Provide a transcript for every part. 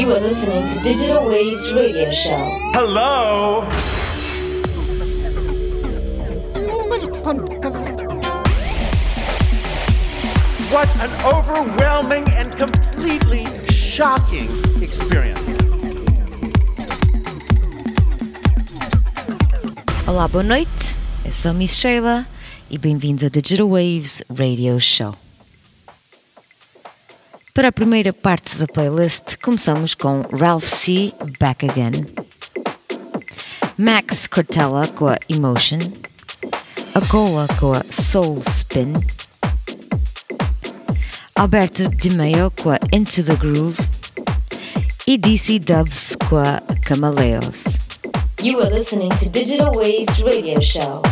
You are listening to Digital Waves Radio Show. Hello. What an overwhelming and completely shocking experience. Olá, boa noite. Eu sou a Miss Sheila e bem-vindos a Digital Waves Radio Show. Para a primeira parte da playlist, começamos com Ralph C. Back Again, Max Cortella com a Emotion, Agola com a Soul Spin, Alberto Di Maio com a Into the Groove e DC Dubs com a Camaleos. You are listening to Digital Waves Radio Show.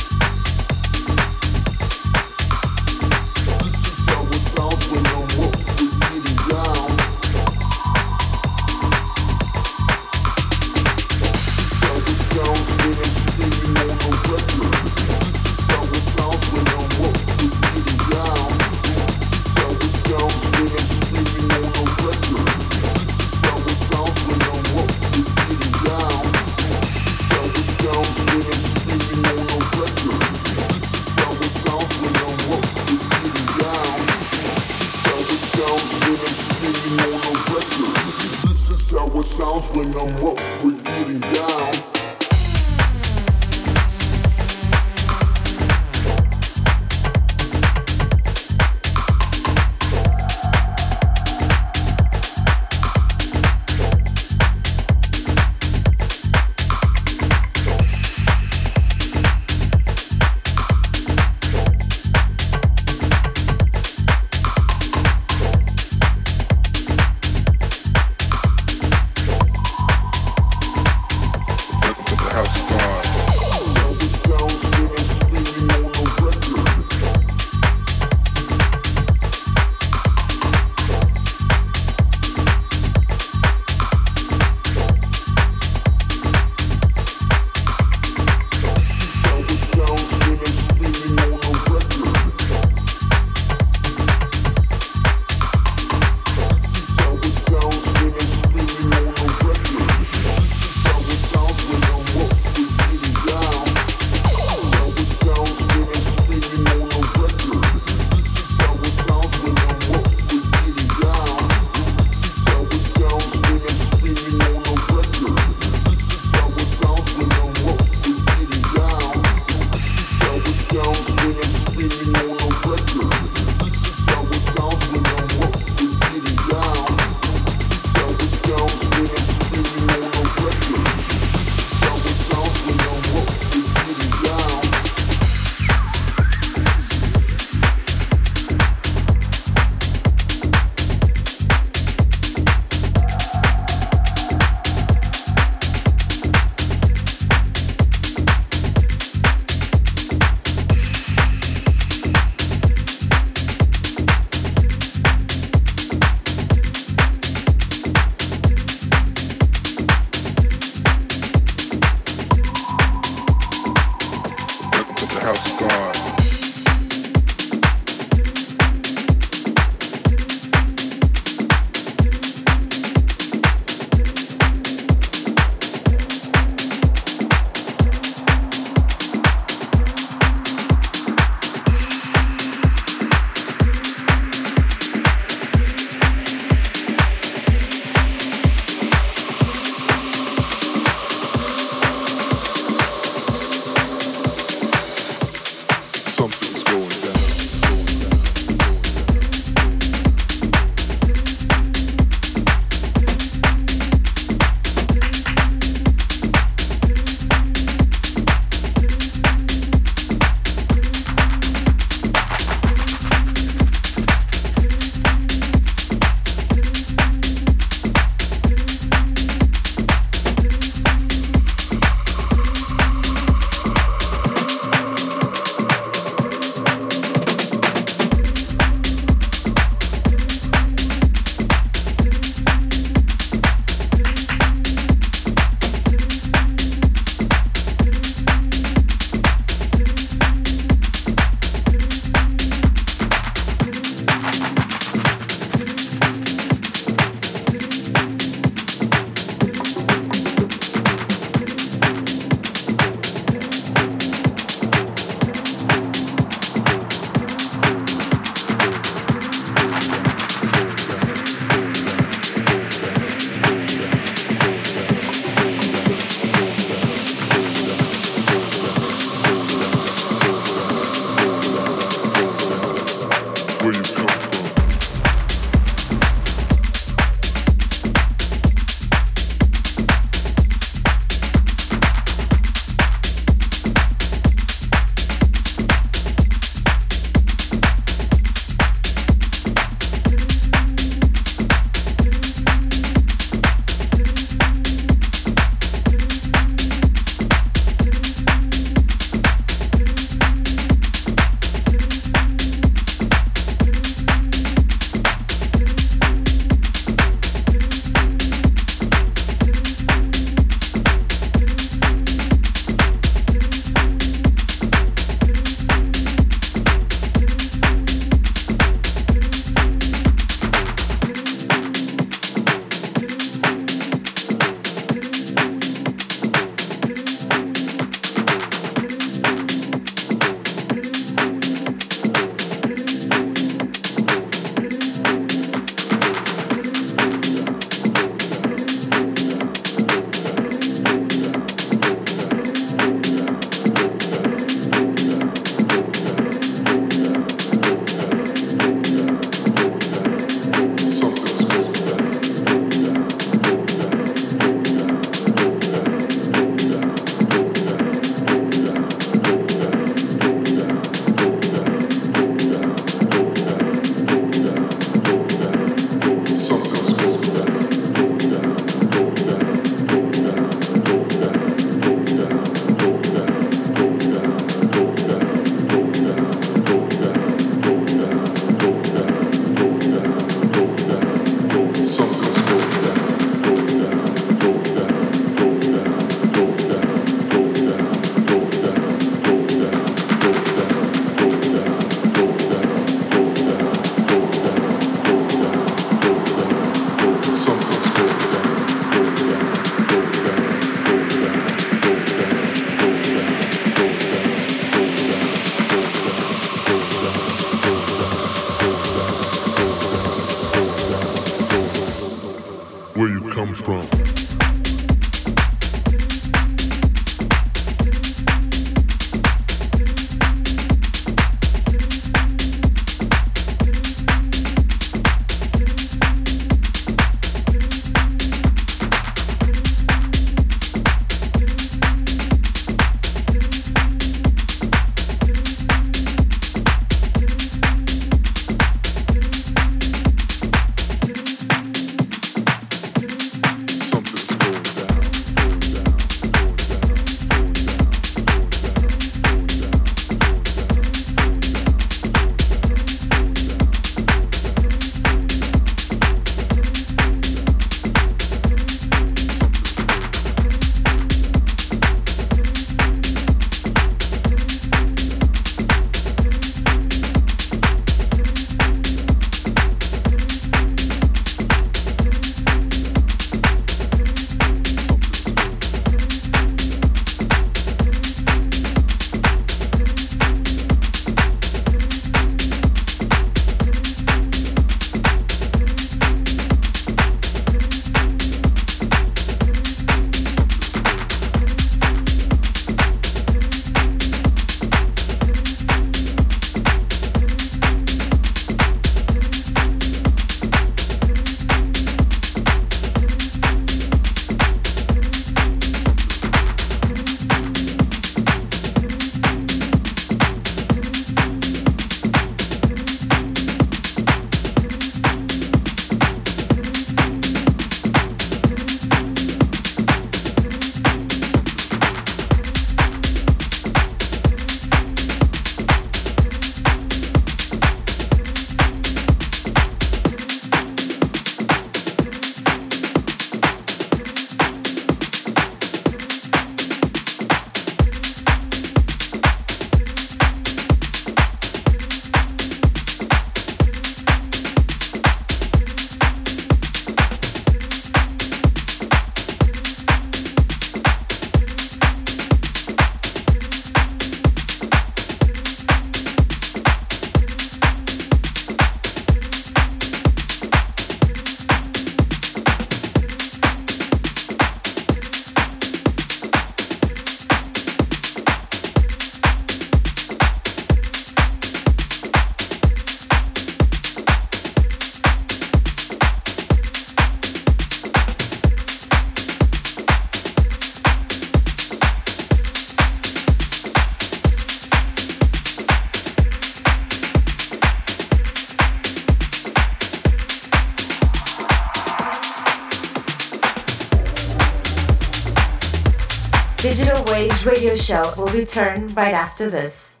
Show will return right after this.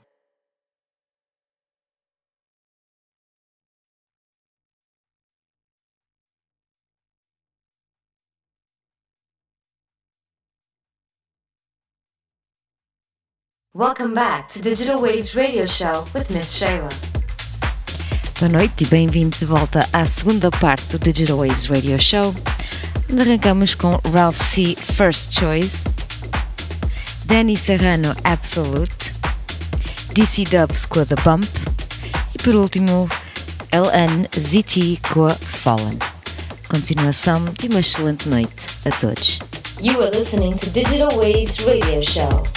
Welcome back to Digital Waves radio show with Miss Sheila. Boa noite e bem-vindos de volta à segunda parte do Digital Waves Radio Show, onde arrancamos com Ralph C. First Choice, Danny Serrano Absolute, DC Dubs com a The Bump e por último LNZT com a Fallen. Continuação de uma excelente noite a todos. You are listening to Digital Waves Radio Show.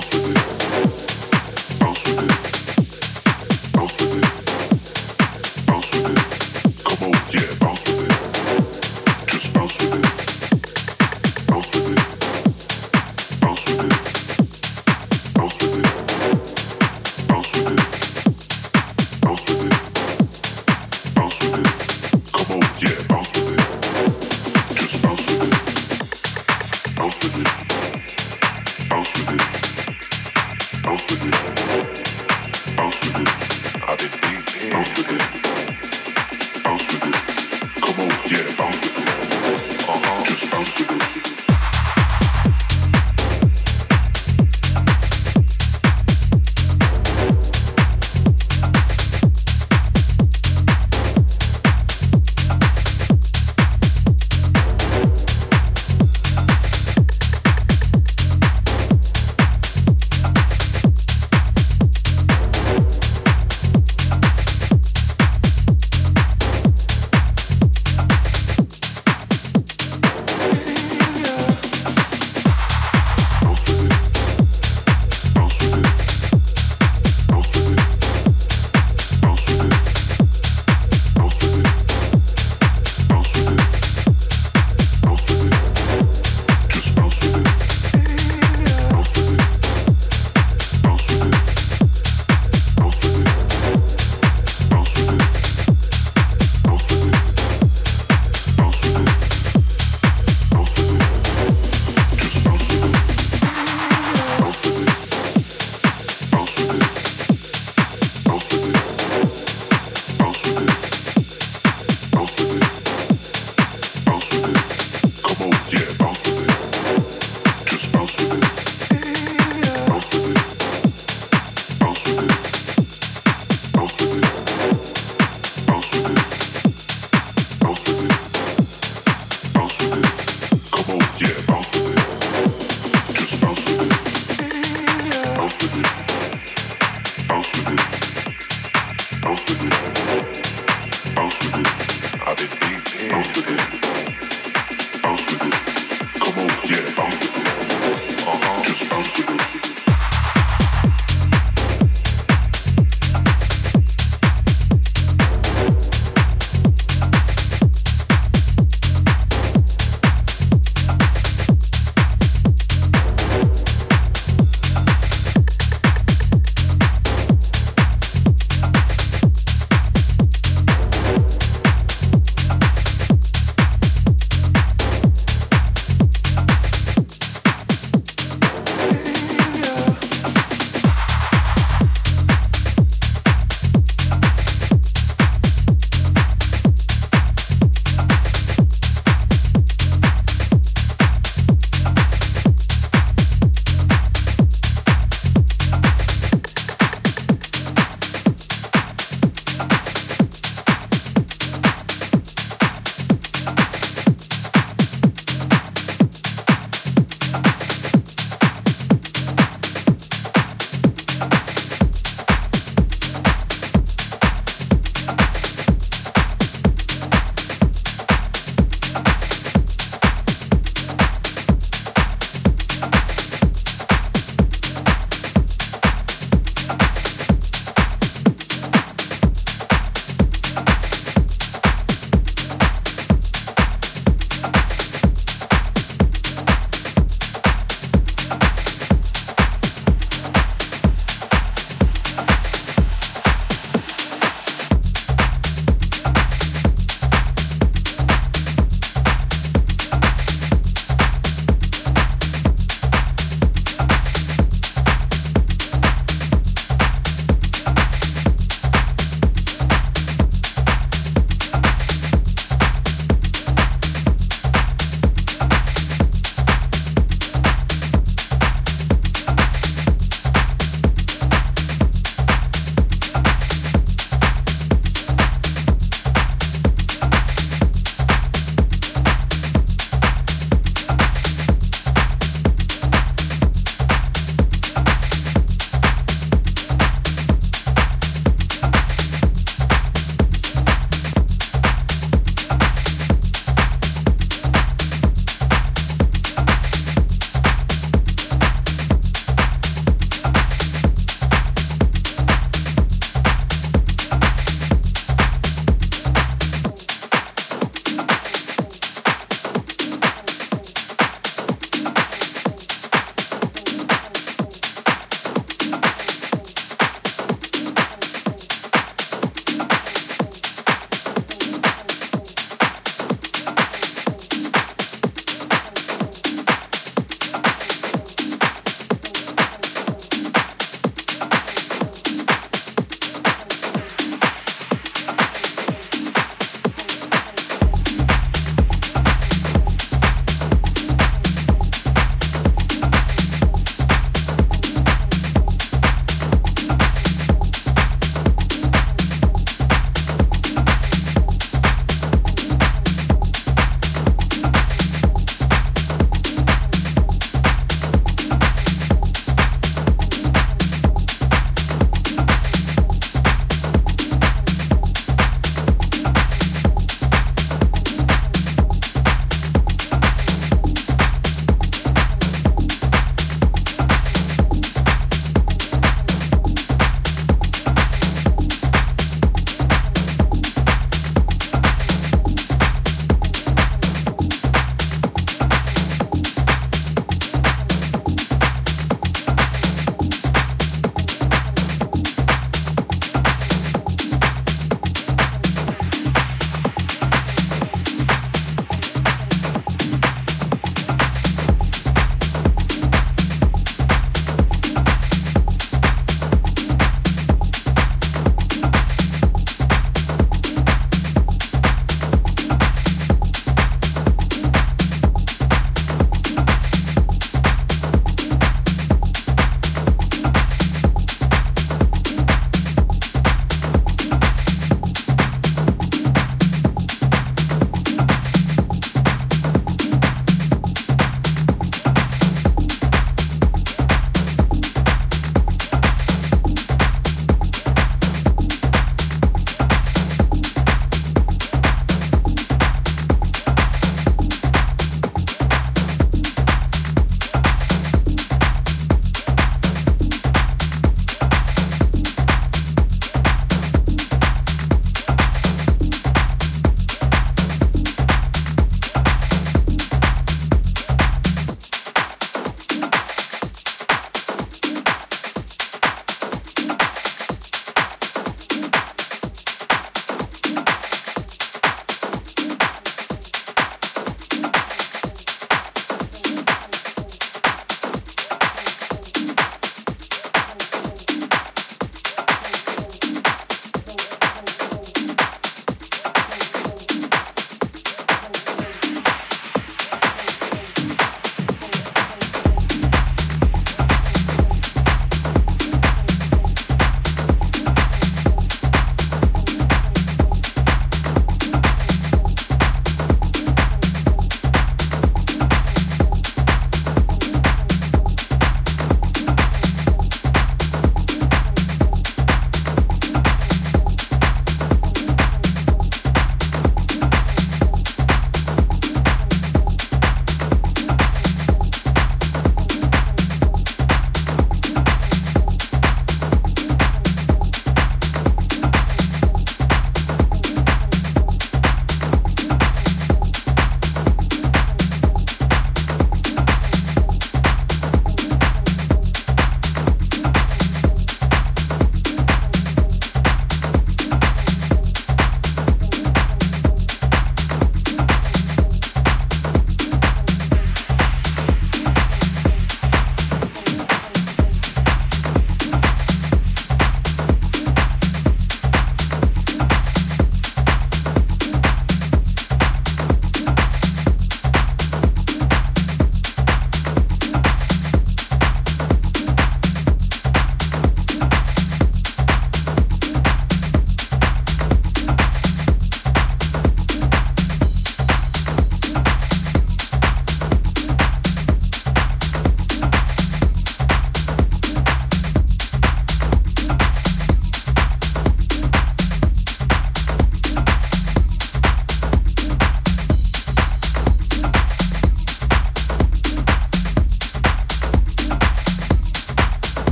house with me.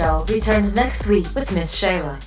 Returns next week with Miss Sheila.